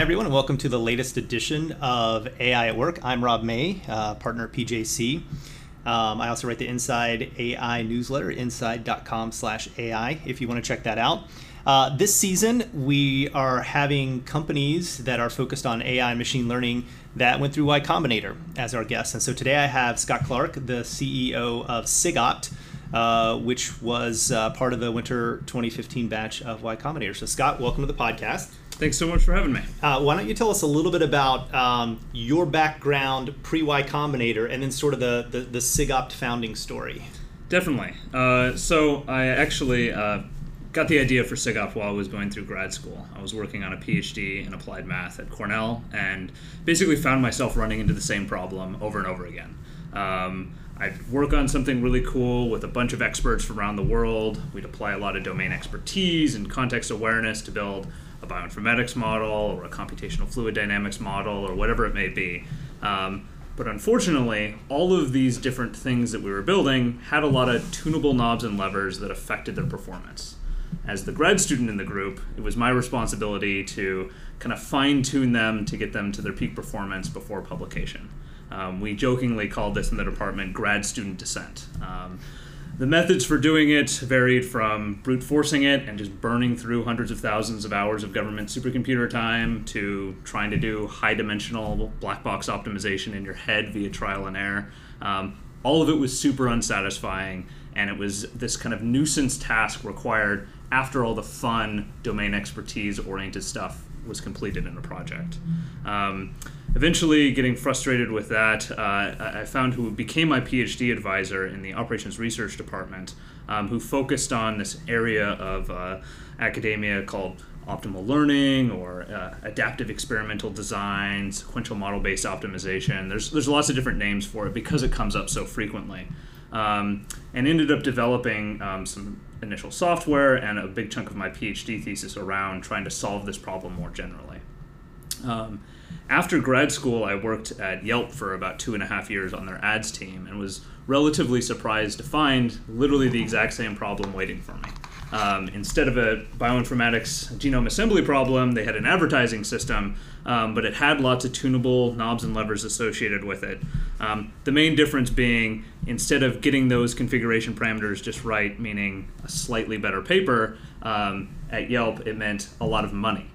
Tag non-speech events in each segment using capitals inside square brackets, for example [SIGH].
Everyone, and welcome to the latest edition of AI at Work. I'm Rob May, uh, partner at PJC. Um, I also write the Inside AI newsletter, inside.com slash AI, if you want to check that out. Uh, this season, we are having companies that are focused on AI and machine learning that went through Y Combinator as our guests. And so today I have Scott Clark, the CEO of SIGOPT, uh, which was uh, part of the winter 2015 batch of Y Combinator. So, Scott, welcome to the podcast. Thanks so much for having me. Uh, why don't you tell us a little bit about um, your background pre Y Combinator and then sort of the, the, the SIGOPT founding story? Definitely. Uh, so, I actually uh, got the idea for SIGOPT while I was going through grad school. I was working on a PhD in applied math at Cornell and basically found myself running into the same problem over and over again. Um, I'd work on something really cool with a bunch of experts from around the world. We'd apply a lot of domain expertise and context awareness to build a bioinformatics model or a computational fluid dynamics model or whatever it may be. Um, but unfortunately, all of these different things that we were building had a lot of tunable knobs and levers that affected their performance as the grad student in the group, it was my responsibility to kind of fine tune them to get them to their peak performance before publication. Um, we jokingly called this in the department grad student descent. Um, the methods for doing it varied from brute forcing it and just burning through hundreds of thousands of hours of government supercomputer time to trying to do high dimensional black box optimization in your head via trial and error. Um, all of it was super unsatisfying, and it was this kind of nuisance task required after all the fun domain expertise oriented stuff was completed in a project. Um, eventually, getting frustrated with that, uh, I found who became my PhD advisor in the operations research department, um, who focused on this area of uh, academia called optimal learning or uh, adaptive experimental design, sequential model based optimization. There's, there's lots of different names for it because it comes up so frequently. Um, and ended up developing um, some initial software and a big chunk of my PhD thesis around trying to solve this problem more generally. Um, after grad school, I worked at Yelp for about two and a half years on their ads team and was relatively surprised to find literally the exact same problem waiting for me. Um, instead of a bioinformatics genome assembly problem, they had an advertising system, um, but it had lots of tunable knobs and levers associated with it. Um, the main difference being instead of getting those configuration parameters just right, meaning a slightly better paper, um, at Yelp, it meant a lot of money.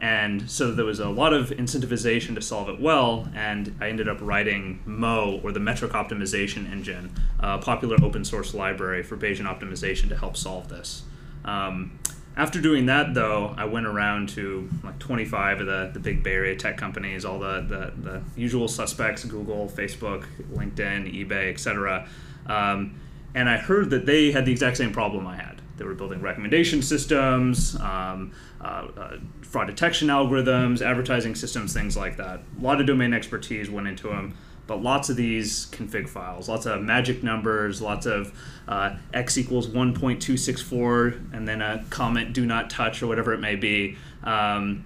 And so there was a lot of incentivization to solve it well, and I ended up writing MOE, or the Metric Optimization Engine, a popular open source library for Bayesian optimization to help solve this. Um, after doing that, though, I went around to like 25 of the, the big Bay Area tech companies, all the, the, the usual suspects Google, Facebook, LinkedIn, eBay, etc. Um, and I heard that they had the exact same problem I had. They were building recommendation systems, um, uh, uh, fraud detection algorithms, advertising systems, things like that. A lot of domain expertise went into them but lots of these config files, lots of magic numbers, lots of uh, x equals 1.264, and then a comment do not touch or whatever it may be. Um,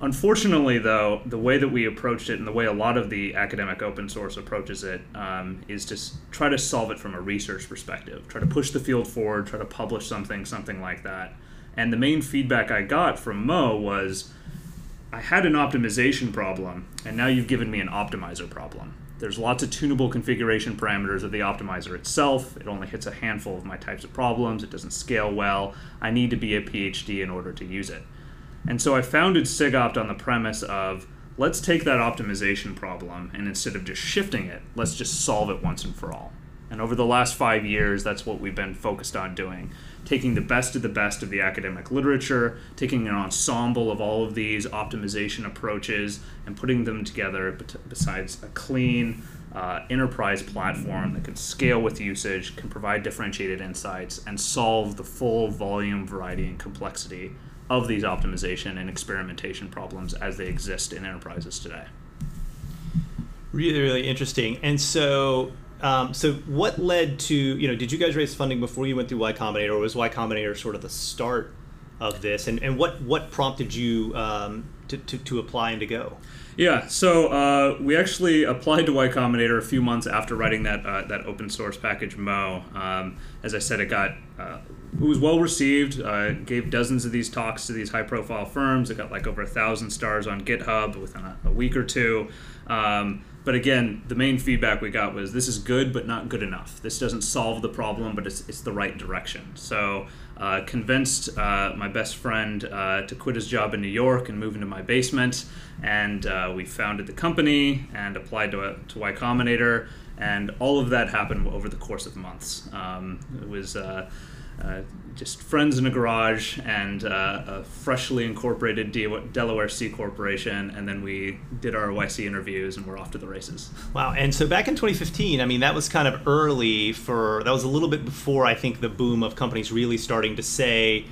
unfortunately, though, the way that we approached it and the way a lot of the academic open source approaches it um, is to try to solve it from a research perspective, try to push the field forward, try to publish something, something like that. And the main feedback I got from MOE was, I had an optimization problem, and now you've given me an optimizer problem. There's lots of tunable configuration parameters of the optimizer itself. It only hits a handful of my types of problems. It doesn't scale well. I need to be a PhD in order to use it. And so I founded SIGOPT on the premise of let's take that optimization problem and instead of just shifting it, let's just solve it once and for all. And over the last five years, that's what we've been focused on doing taking the best of the best of the academic literature, taking an ensemble of all of these optimization approaches, and putting them together besides a clean uh, enterprise platform that can scale with usage, can provide differentiated insights, and solve the full volume, variety, and complexity of these optimization and experimentation problems as they exist in enterprises today. Really, really interesting. And so um, so what led to you know did you guys raise funding before you went through Y Combinator, or was Y Combinator sort of the start of this? And and what what prompted you um, to, to, to apply and to go? Yeah, so uh, we actually applied to Y Combinator a few months after writing that uh, that open source package MOE. Um, as I said, it got uh, it was well received. Uh, gave dozens of these talks to these high profile firms. It got like over a thousand stars on GitHub within a, a week or two. Um, but again, the main feedback we got was this is good, but not good enough. This doesn't solve the problem, but it's, it's the right direction. So, uh, convinced uh, my best friend uh, to quit his job in New York and move into my basement. And uh, we founded the company and applied to, to Y Combinator. And all of that happened over the course of months. Um, it was uh, uh, just friends in a garage and uh, a freshly incorporated Delaware C corporation, and then we did our YC interviews and we're off to the races. [LAUGHS] Wow! And so back in 2015, I mean, that was kind of early for that was a little bit before I think the boom of companies really starting to say,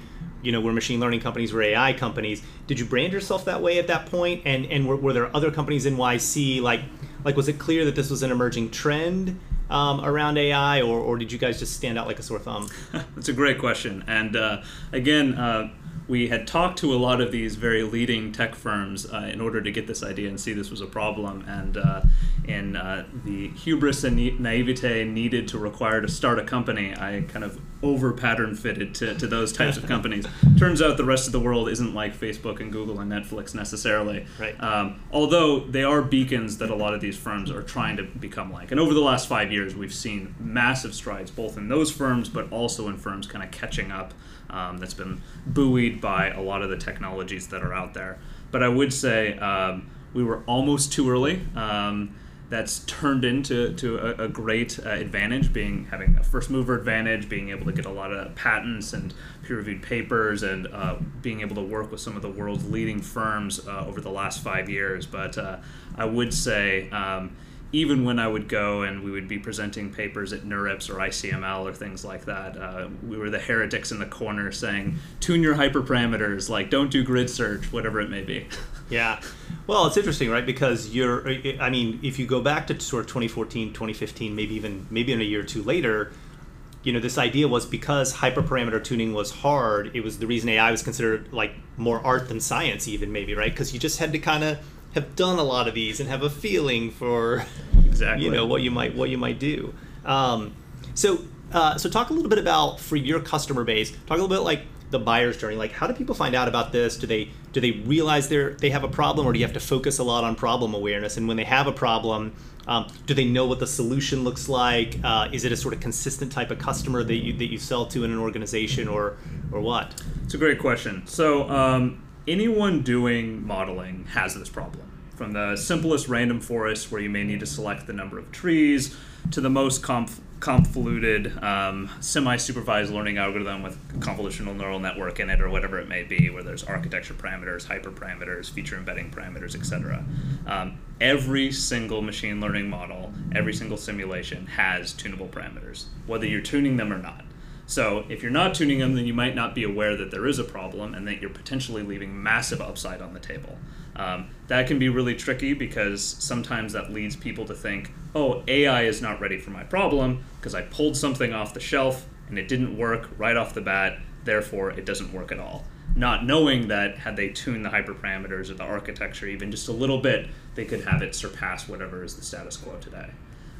you know, we're machine learning companies, we're AI companies. Did you brand yourself that way at that point? And and were, were there other companies in YC like like was it clear that this was an emerging trend? Um, around AI, or, or did you guys just stand out like a sore thumb? [LAUGHS] That's a great question. And uh, again, uh, we had talked to a lot of these very leading tech firms uh, in order to get this idea and see this was a problem. And uh, in uh, the hubris and naivete needed to require to start a company, I kind of over pattern fitted to, to those types of [LAUGHS] companies. Turns out the rest of the world isn't like Facebook and Google and Netflix necessarily. Right. Um, although they are beacons that a lot of these firms are trying to become like. And over the last five years, we've seen massive strides both in those firms, but also in firms kind of catching up um, that's been buoyed by a lot of the technologies that are out there. But I would say um, we were almost too early. Um, that's turned into to a, a great uh, advantage, being having a first mover advantage, being able to get a lot of patents and peer reviewed papers, and uh, being able to work with some of the world's leading firms uh, over the last five years. But uh, I would say um, even when I would go and we would be presenting papers at NeurIPS or ICML or things like that, uh, we were the heretics in the corner saying, tune your hyperparameters, like don't do grid search, whatever it may be. [LAUGHS] yeah. Well, it's interesting, right? Because you're, I mean, if you go back to sort of 2014, 2015, maybe even, maybe in a year or two later, you know, this idea was because hyperparameter tuning was hard, it was the reason AI was considered like more art than science, even maybe, right? Because you just had to kind of have done a lot of these and have a feeling for [LAUGHS] exactly you know what you might what you might do. Um, so uh, so talk a little bit about for your customer base. Talk a little bit like the buyer's journey. Like how do people find out about this? Do they do they realize they they have a problem, or do you have to focus a lot on problem awareness? And when they have a problem, um, do they know what the solution looks like? Uh, is it a sort of consistent type of customer that you that you sell to in an organization, or or what? It's a great question. So. Um, anyone doing modeling has this problem. From the simplest random forest where you may need to select the number of trees to the most convoluted um, semi-supervised learning algorithm with convolutional neural network in it or whatever it may be where there's architecture parameters hyperparameters feature embedding parameters etc um, every single machine learning model every single simulation has tunable parameters whether you're tuning them or not so if you're not tuning them, then you might not be aware that there is a problem and that you're potentially leaving massive upside on the table. Um, that can be really tricky because sometimes that leads people to think, oh, AI is not ready for my problem because I pulled something off the shelf and it didn't work right off the bat, therefore it doesn't work at all. Not knowing that had they tuned the hyperparameters or the architecture even just a little bit, they could have it surpass whatever is the status quo today.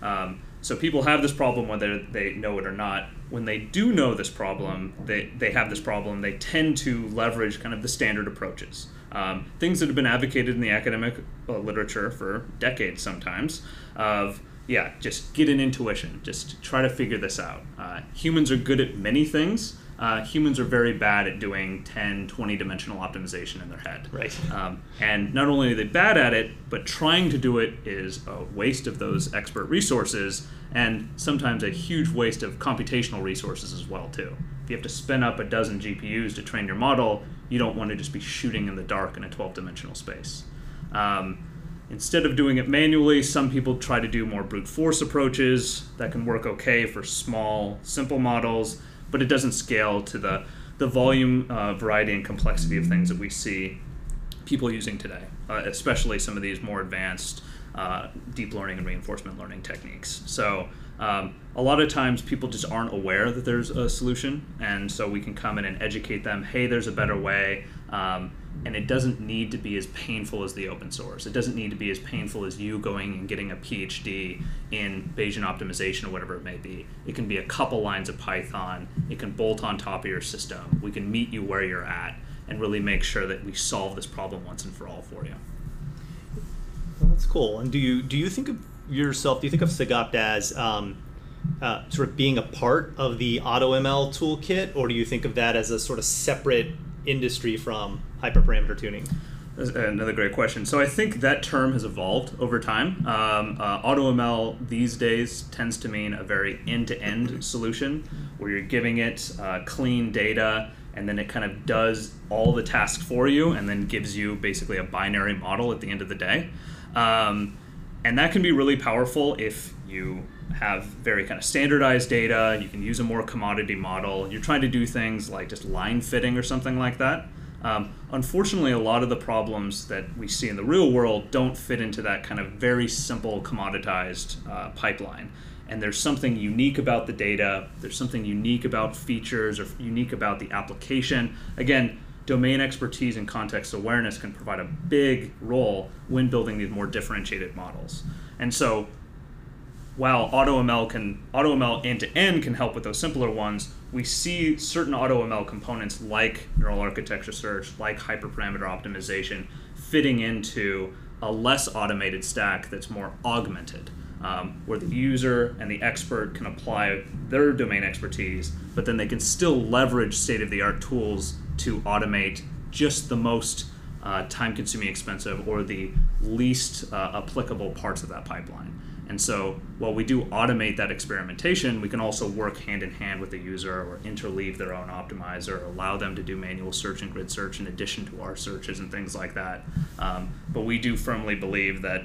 Um, so people have this problem whether they know it or not. When they do know this problem, they, they have this problem, they tend to leverage kind of the standard approaches. Um, things that have been advocated in the academic uh, literature for decades sometimes of yeah just get an intuition just try to figure this out uh, humans are good at many things uh, humans are very bad at doing 10, 20 dimensional optimization in their head. Right. Um, and not only are they bad at it, but trying to do it is a waste of those expert resources and sometimes a huge waste of computational resources as well too. If you have to spin up a dozen GPUs to train your model, you don't want to just be shooting in the dark in a 12 dimensional space. Um, Instead of doing it manually, some people try to do more brute force approaches that can work okay for small, simple models but it doesn't scale to the the volume, uh, variety, and complexity of things that we see people using today, uh, especially some of these more advanced uh, deep learning and reinforcement learning techniques. So um, a lot of times people just aren't aware that there's a solution, and so we can come in and educate them. Hey, there's a better way. Um, and it doesn't need to be as painful as the open source. It doesn't need to be as painful as you going and getting a PhD in Bayesian optimization or whatever it may be. It can be a couple lines of Python. It can bolt on top of your system. We can meet you where you're at and really make sure that we solve this problem once and for all for you. Well, that's cool. And do you do you think of yourself? Do you think of SIGOPT as um, uh, sort of being a part of the AutoML toolkit, or do you think of that as a sort of separate industry from hyperparameter tuning? Another great question. So I think that term has evolved over time. Um, uh, AutoML these days tends to mean a very end-to-end solution where you're giving it uh, clean data and then it kind of does all the tasks for you and then gives you basically a binary model at the end of the day. Um, and that can be really powerful if you have very kind of standardized data, you can use a more commodity model, you're trying to do things like just line fitting or something like that. Um, unfortunately, a lot of the problems that we see in the real world don't fit into that kind of very simple commoditized uh, pipeline. And there's something unique about the data, there's something unique about features or unique about the application. Again, domain expertise and context awareness can provide a big role when building these more differentiated models. And so while AutoML can AutoML end to end can help with those simpler ones, we see certain AutoML components like neural architecture search, like hyperparameter optimization, fitting into a less automated stack that's more augmented, um, where the user and the expert can apply their domain expertise, but then they can still leverage state of the art tools to automate just the most uh, time consuming, expensive, or the least uh, applicable parts of that pipeline. And so while we do automate that experimentation, we can also work hand in hand with the user or interleave their own optimizer, allow them to do manual search and grid search in addition to our searches and things like that. Um, but we do firmly believe that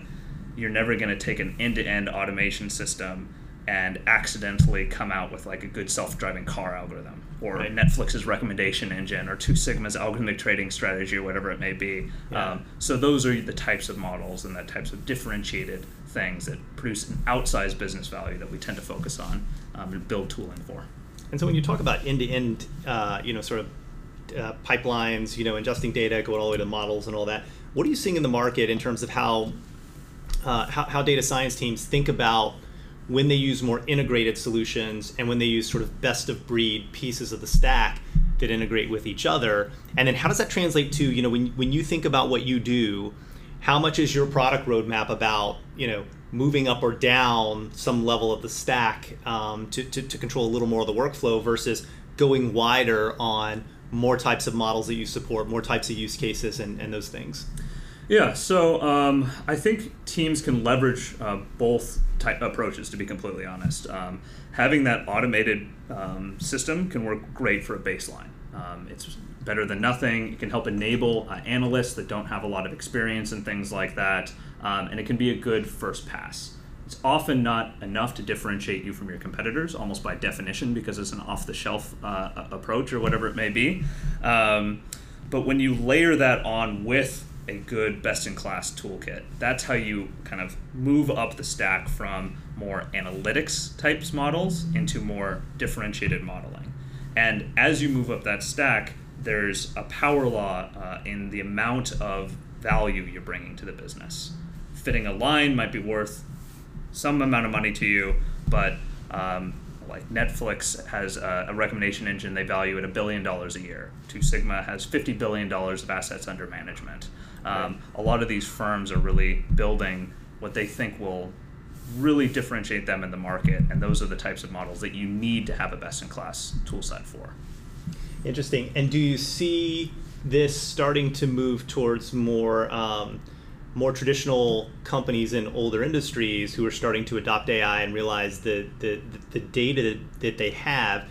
you're never going to take an end to end automation system and accidentally come out with like a good self-driving car algorithm or right. Netflix's recommendation engine or Two Sigma's algorithmic trading strategy or whatever it may be. Yeah. Um, so those are the types of models and the types of differentiated things that produce an outsized business value that we tend to focus on um, and build tooling for. And so when you talk about end-to-end, uh, you know, sort of uh, pipelines, you know, ingesting data, going all the way to models and all that, what are you seeing in the market in terms of how uh, how, how data science teams think about when they use more integrated solutions and when they use sort of best of breed pieces of the stack that integrate with each other and then how does that translate to you know when, when you think about what you do how much is your product roadmap about you know moving up or down some level of the stack um, to, to, to control a little more of the workflow versus going wider on more types of models that you support more types of use cases and, and those things yeah, so um, I think teams can leverage uh, both type approaches. To be completely honest, um, having that automated um, system can work great for a baseline. Um, it's better than nothing. It can help enable uh, analysts that don't have a lot of experience and things like that, um, and it can be a good first pass. It's often not enough to differentiate you from your competitors, almost by definition, because it's an off-the-shelf uh, approach or whatever it may be. Um, but when you layer that on with a good best in class toolkit. That's how you kind of move up the stack from more analytics types models into more differentiated modeling. And as you move up that stack, there's a power law uh, in the amount of value you're bringing to the business. Fitting a line might be worth some amount of money to you, but um, like Netflix has a, a, recommendation engine they value at a billion dollars a year. Two Sigma has fifty billion dollars of assets under management. Um, a lot of these firms are really building what they think will really differentiate them in the market, and those are the types of models that you need to have a best-in-class tool set for. Interesting. And do you see this starting to move towards more um, more traditional companies in older industries who are starting to adopt AI and realize the the, the data that they have?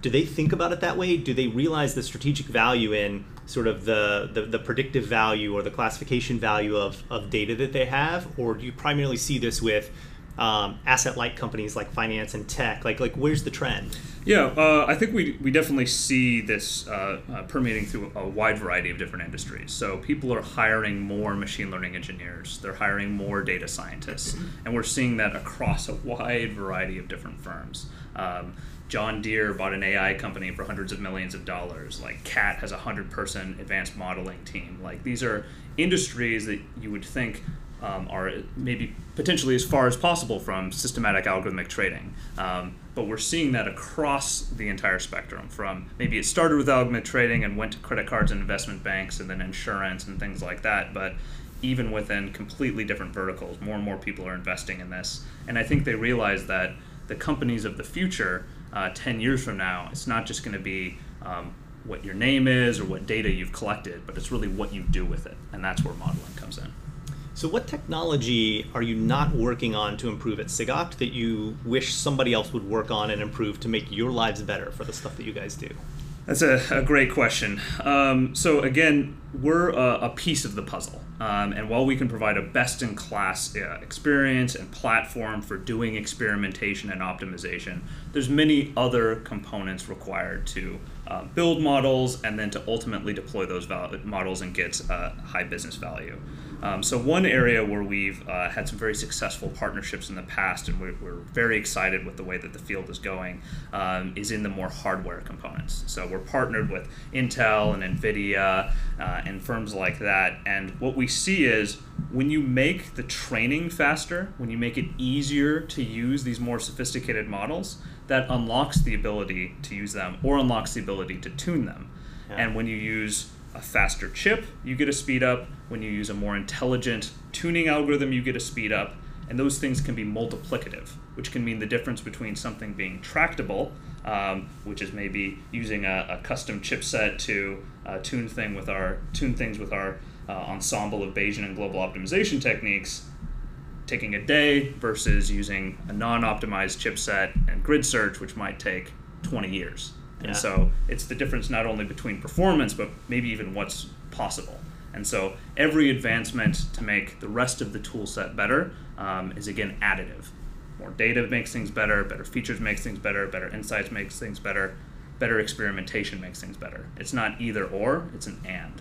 Do they think about it that way? Do they realize the strategic value in sort of the, the, the, predictive value or the classification value of, of data that they have? Or do you primarily see this with um, asset-light companies like finance and tech? Like, like where's the trend? Yeah, uh, I think we, we definitely see this uh, uh, permeating through a wide variety of different industries. So people are hiring more machine learning engineers, they're hiring more data scientists, and we're seeing that across a wide variety of different firms. Um, John Deere bought an AI company for hundreds of millions of dollars. Like CAT has a hundred person advanced modeling team. Like these are industries that you would think um, are maybe potentially as far as possible from systematic algorithmic trading. Um, but we're seeing that across the entire spectrum from maybe it started with algorithmic trading and went to credit cards and investment banks and then insurance and things like that. But even within completely different verticals, more and more people are investing in this. And I think they realize that the companies of the future, uh, 10 years from now, it's not just going to be um, what your name is or what data you've collected, but it's really what you do with it. And that's where modeling comes in. So, what technology are you not working on to improve at SIGOPT that you wish somebody else would work on and improve to make your lives better for the stuff that you guys do? That's a, a great question. Um, so, again, we're a, a, piece of the puzzle. Um, and while we can provide a best in class uh, experience and platform for doing experimentation and optimization, there's many other components required to uh, build models and then to ultimately deploy those val- models and get uh, high business value. Um, so one area where we've uh, had some very successful partnerships in the past, and we're, we're very excited with the way that the field is going, um, is in the more hardware components. So we're partnered with Intel and NVIDIA uh, and firms like that. And what we see is when you make the training faster, when you make it easier to use these more sophisticated models, that unlocks the ability to use them or unlocks the ability to tune them. Yeah. And when you use a faster chip, you get a speed up. When you use a more intelligent tuning algorithm, you get a speed up. And those things can be multiplicative, which can mean the difference between something being tractable, um, which is maybe using a, a custom chipset to uh, tune thing with our tune things with our uh, ensemble of Bayesian and global optimization techniques, taking a day versus using a non-optimized chipset and grid search, which might take 20 years. And so it's the difference not only between performance, but maybe even what's possible. And so every advancement to make the rest of the tool set better um, is again additive. More data makes things better, better features makes things better, better insights makes things better, better experimentation makes things better. It's not either or, it's an and.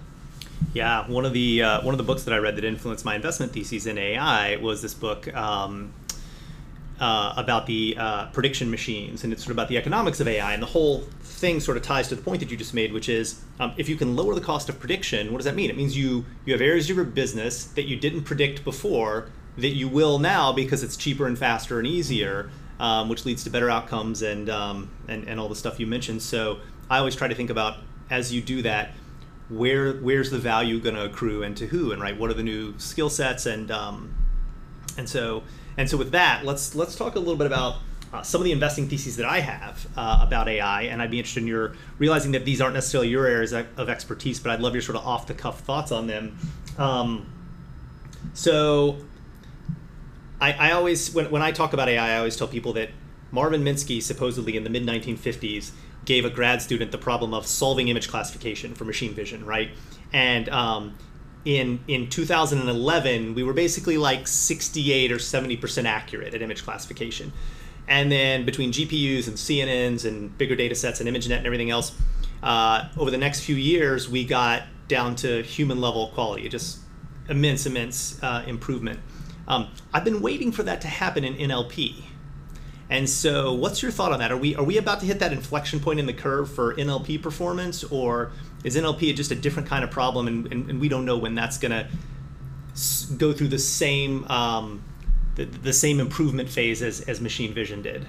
Yeah, one of the uh, one of the books that I read that influenced my investment theses in AI was this book um, uh, about the uh, prediction machines, and it's sort of about the economics of AI. And the whole thing sort of ties to the point that you just made, which is um, if you can lower the cost of prediction, what does that mean? It means you you have areas of your business that you didn't predict before that you will now because it's cheaper and faster and easier, um, which leads to better outcomes and, um, and and all the stuff you mentioned. So I always try to think about as you do that, where where's the value going to accrue and to who, and right, what are the new skill sets and um, and so and so with that, let's let's talk a little bit about uh, some of the investing theses that I have uh, about AI, and I'd be interested in your realizing that these aren't necessarily your areas of expertise, but I'd love your sort of off the cuff thoughts on them. Um, so, I, I always when when I talk about AI, I always tell people that Marvin Minsky supposedly in the mid 1950s gave a grad student the problem of solving image classification for machine vision, right? And um, in in 2011 we were basically like 68 or 70% accurate at image classification. And then between gpus and cnns and bigger data sets and imagenet and everything else uh, over the next few years we got down to human level quality just immense immense uh, improvement. Um, i've been waiting for that to happen in nlp and so, what's your thought on that? Are we are we about to hit that inflection point in the curve for NLP performance, or is NLP just a different kind of problem, and, and, and we don't know when that's going to go through the same um, the, the same improvement phase as, as machine vision did?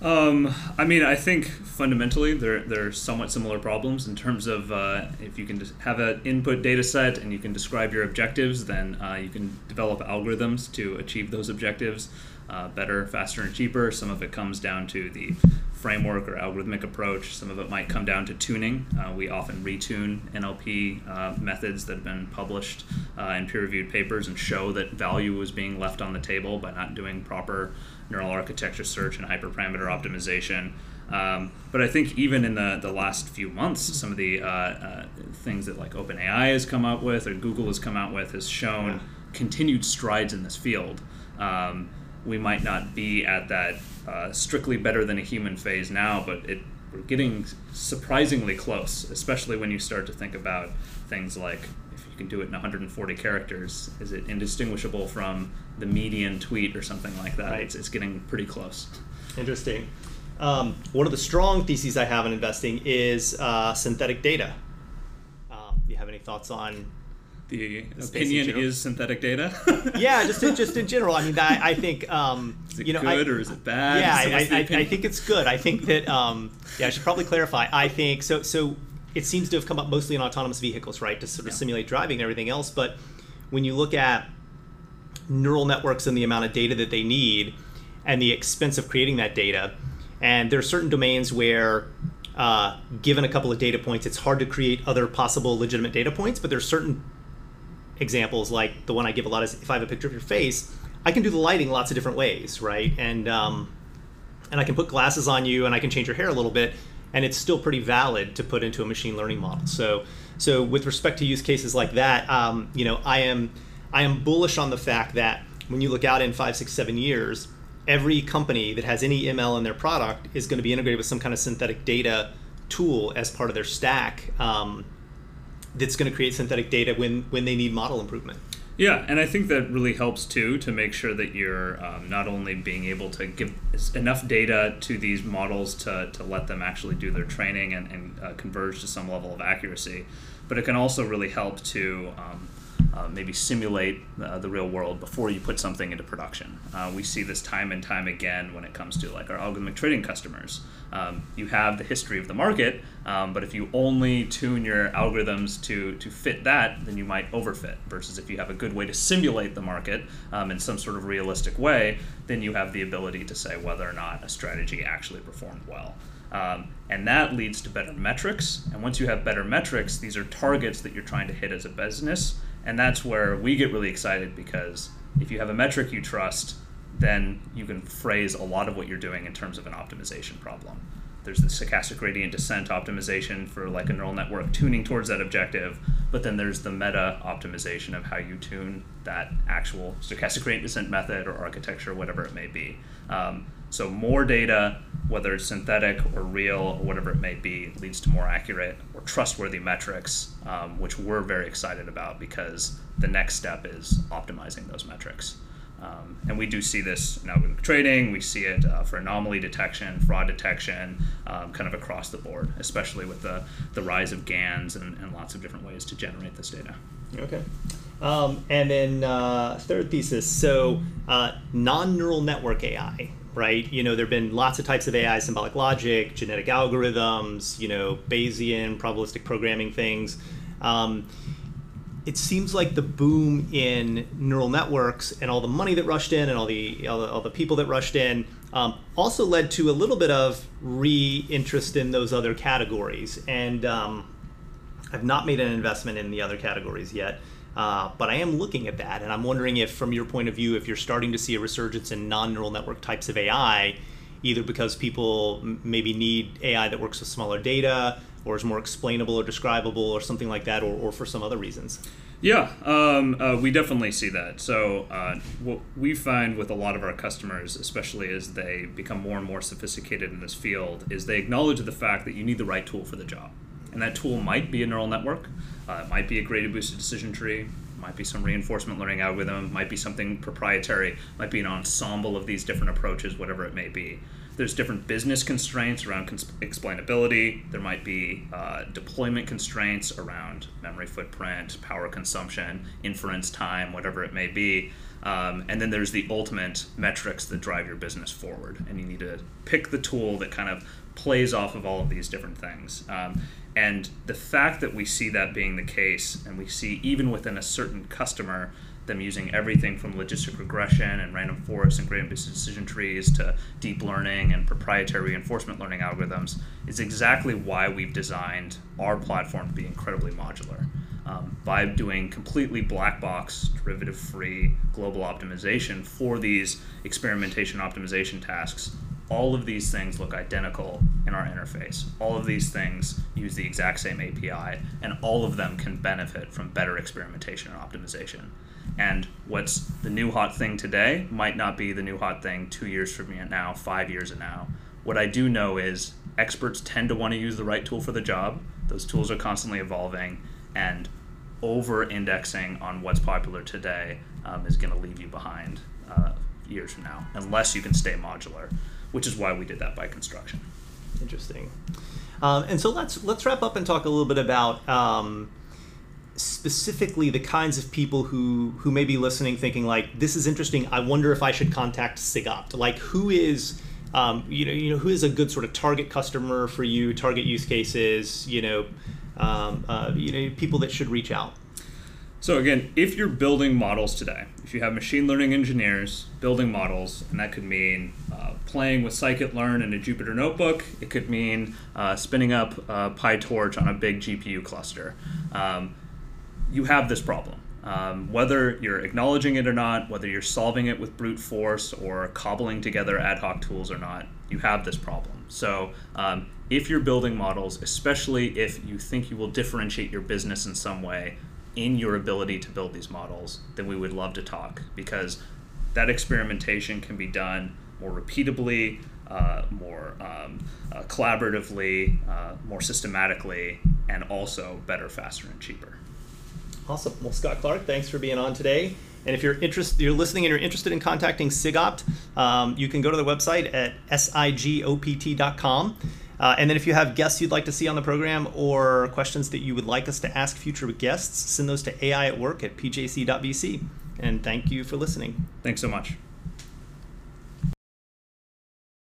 Um, I mean, I think fundamentally they're, they're somewhat similar problems in terms of uh, if you can have an input data set and you can describe your objectives, then uh, you can develop algorithms to achieve those objectives uh, better, faster, and cheaper. Some of it comes down to the framework or algorithmic approach. Some of it might come down to tuning. Uh, we often retune NLP uh, methods that have been published uh, in peer reviewed papers and show that value is being left on the table by not doing proper neural architecture search and hyperparameter optimization. Um, but I think even in the, the last few months, some of the uh, uh, things that like OpenAI has come out with or Google has come out with has shown yeah. continued strides in this field. Um, we might not be at that uh, strictly better than a human phase now, but it we're getting surprisingly close, especially when you start to think about things like if you can do it in 140 characters, is it indistinguishable from the median tweet or something like that? Right. It's, it's getting pretty close. Interesting. Um, one of the strong theses I have in investing is uh, synthetic data. Um, do you have any thoughts on? The Space opinion is synthetic data. [LAUGHS] Yeah, just in, just in general. I mean, I, I think um, Is it you know, good I, or is it bad? Yeah, So I, I, I, I think it's good. I think that um, yeah, I should probably clarify. I think so. So it seems to have come up mostly in autonomous vehicles, right, to sort of Yeah. simulate driving and everything else. But when you look at neural networks and the amount of data that they need, and the expense of creating that data, and there are certain domains where. Uh, given a couple of data points, it's hard to create other possible legitimate data points, but there's certain examples like the one I give a lot is if I have a picture of your face, I can do the lighting lots of different ways, right? And um, and I can put glasses on you and I can change your hair a little bit, and it's still pretty valid to put into a machine learning model. So so with respect to use cases like that, um, you know, I am I am bullish on the fact that when you look out in five, six, seven years, every company that has any ML in their product is going to be integrated with some kind of synthetic data tool as part of their stack. Um, that's going to create synthetic data when when they need model improvement. Yeah, and I think that really helps too to make sure that you're um, not only being able to give enough data to these models to, to let them actually do their training and, and uh, converge to some level of accuracy, but it can also really help to um, uh, maybe simulate uh, the real world before you put something into production. Uh, we see this time and time again when it comes to like our algorithmic trading customers. Um, you have the history of the market, um, but if you only tune your algorithms to to fit that, then you might overfit. Versus if you have a good way to simulate the market um, in some sort of realistic way, then you have the ability to say whether or not a strategy actually performed well. Um, and that leads to better metrics. And once you have better metrics, these are targets that you're trying to hit as a business. And that's where we get really excited because if you have a metric you trust, then you can phrase a lot of what you're doing in terms of an optimization problem. There's the stochastic gradient descent optimization for like a neural network tuning towards that objective, but then there's the meta optimization of how you tune that actual stochastic gradient descent method or architecture, whatever it may be. Um, so more data, whether it's synthetic or real or whatever it may be, leads to more accurate or trustworthy metrics, um, which we're very excited about because the next step is optimizing those metrics. Um, and we do see this in algorithmic trading. We see it uh, for anomaly detection, fraud detection, um, kind of across the board, especially with the, the rise of GANs and, and lots of different ways to generate this data. Okay. Um, and then uh, third thesis. So uh, non-neural network AI, right? You know, there have been lots of types of AI, symbolic logic, genetic algorithms, you know, Bayesian, probabilistic programming things. Um, it seems like the boom in neural networks and all the money that rushed in and all the all the, all the people that rushed in um, also led to a little bit of re-interest in those other categories. And um, I've not made an investment in the other categories yet, uh, but I am looking at that, and I'm wondering if, from your point of view, if you're starting to see a resurgence in non-neural network types of AI, either because people maybe need AI that works with smaller data, or is more explainable or describable, or something like that, or, or for some other reasons. Yeah, um, uh, we definitely see that. So, uh, what we find with a lot of our customers, especially as they become more and more sophisticated in this field, is they acknowledge the fact that you need the right tool for the job. And that tool might be a neural network, uh, it might be a gradient boosted decision tree, might be some reinforcement learning algorithm, might be something proprietary, might be an ensemble of these different approaches, whatever it may be. There's different business constraints around cons- explainability. There might be uh, deployment constraints around memory footprint, power consumption, inference time, whatever it may be. Um, and then there's the ultimate metrics that drive your business forward. And you need to pick the tool that kind of plays off of all of these different things. Um, and the fact that we see that being the case, and we see even within a certain customer, them using everything from logistic regression and random forests and gradient based decision trees to deep learning and proprietary reinforcement learning algorithms is exactly why we've designed our platform to be incredibly modular. Um, by doing completely black box, derivative free global optimization for these experimentation optimization tasks, all of these things look identical in our interface. All of these things use the exact same API, and all of them can benefit from better experimentation and optimization. And what's the new hot thing today might not be the new hot thing two years from now, five years from now. What I do know is experts tend to want to use the right tool for the job. Those tools are constantly evolving, and over indexing on what's popular today um, is going to leave you behind uh, years from now, unless you can stay modular, which is why we did that by construction. Interesting. Um, and so let's let's wrap up and talk a little bit about um, specifically the kinds of people who who may be listening, thinking like, "This is interesting. I wonder if I should contact SigOpt." Like, who is um, you know you know who is a good sort of target customer for you, target use cases, you know, um, uh, you know people that should reach out. So again, if you're building models today, if you have machine learning engineers building models, and that could mean uh, playing with scikit-learn in a Jupyter notebook, it could mean uh, spinning up PyTorch on a big GPU cluster. Um, you have this problem. Um, whether you're acknowledging it or not, whether you're solving it with brute force or cobbling together ad hoc tools or not, you have this problem. So, um, if you're building models, especially if you think you will differentiate your business in some way, in your ability to build these models, then we would love to talk because that experimentation can be done more repeatably, uh, more um, uh, collaboratively, uh, more systematically, and also better, faster, and cheaper. Awesome. Well, Scott Clark, thanks for being on today. And if you're interested, you're listening and you're interested in contacting SigOpt, um, you can go to the website at sigopt.com. Uh, and then if you have guests you'd like to see on the program or questions that you would like us to ask future guests, send those to AI at work at pjc.vc. And thank you for listening. Thanks so much.